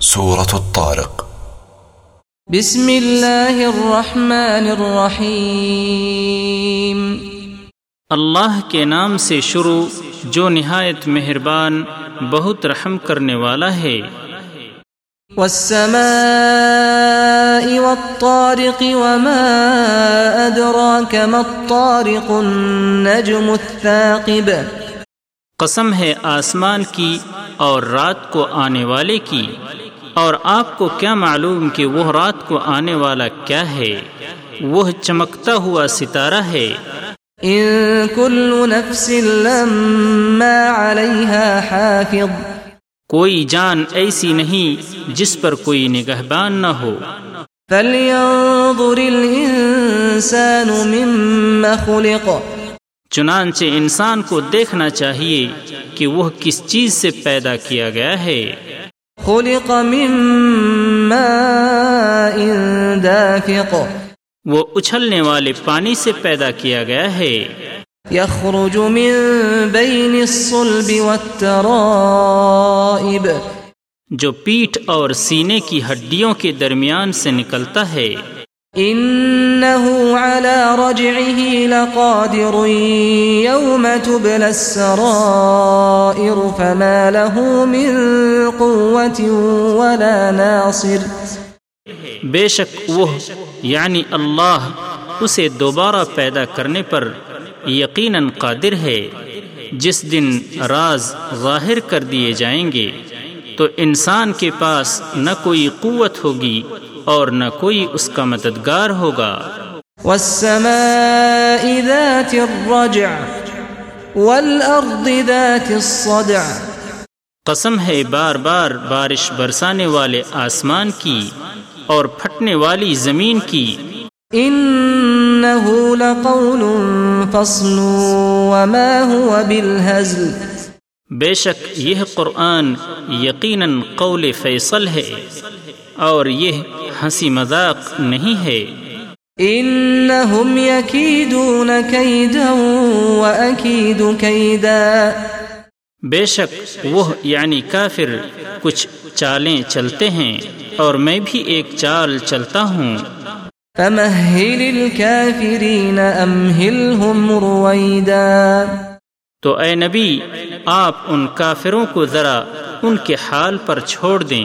سورة الطارق. بسم الله الرحمن الرحيم اللہ کے نام سے شروع جو نہایت مہربان بہت رحم کرنے والا ہے۔ والسماء والطارق وما أدراك ما الطارق النجم الثاقب۔ قسم ہے آسمان کی اور رات کو آنے والے کی۔ اور آپ کو کیا معلوم کہ وہ رات کو آنے والا کیا ہے؟ وہ چمکتا ہوا ستارہ ہے۔ إن كل نفس لما عليها حافظ۔ کوئی جان ایسی نہیں جس پر کوئی نگہبان نہ ہو۔ فلينظر الإنسان مما خلق۔ چنانچہ انسان کو دیکھنا چاہیے کہ وہ کس چیز سے پیدا کیا گیا ہے۔ خلق من ماء دافق. وہ اچھلنے والے پانی سے پیدا کیا گیا ہے۔ يخرج من بين الصلب والترائب. جو پیٹھ اور سینے کی ہڈیوں کے درمیان سے نکلتا ہے۔ إنه على رجعه لقادر يوم تبلى السرائر فما له من قوة ولا ناصر. بے شک وہ یعنی اللہ، اسے دوبارہ پیدا کرنے پر یقیناً قادر ہے۔ جس دن راز ظاہر کر دیے جائیں گے، تو انسان کے پاس نہ کوئی قوت ہوگی۔ اور نہ کوئی اس کا مددگار ہوگا۔ والسماء ذات الرجع والأرض ذات الصدع۔ قسم ہے بار بار بارش برسانے والے آسمان کی اور پھٹنے والی زمین کی۔ إنه لقول فصل وما هو بالهزل بے شک یہ قرآن یقیناً قول فیصل ہے اور یہ ہنسی مذاق نہیں ہے۔ إنهم يكيدون كيدا وأكيد كيدا بے شک وہ یعنی کافر کچھ چالیں چلتے ہیں اور میں بھی ایک چال چلتا ہوں۔ فمهل الكافرين أمهلهم رويدا تو اے نبی آپ ان کافروں کو ذرا ان کے حال پر چھوڑ دیں۔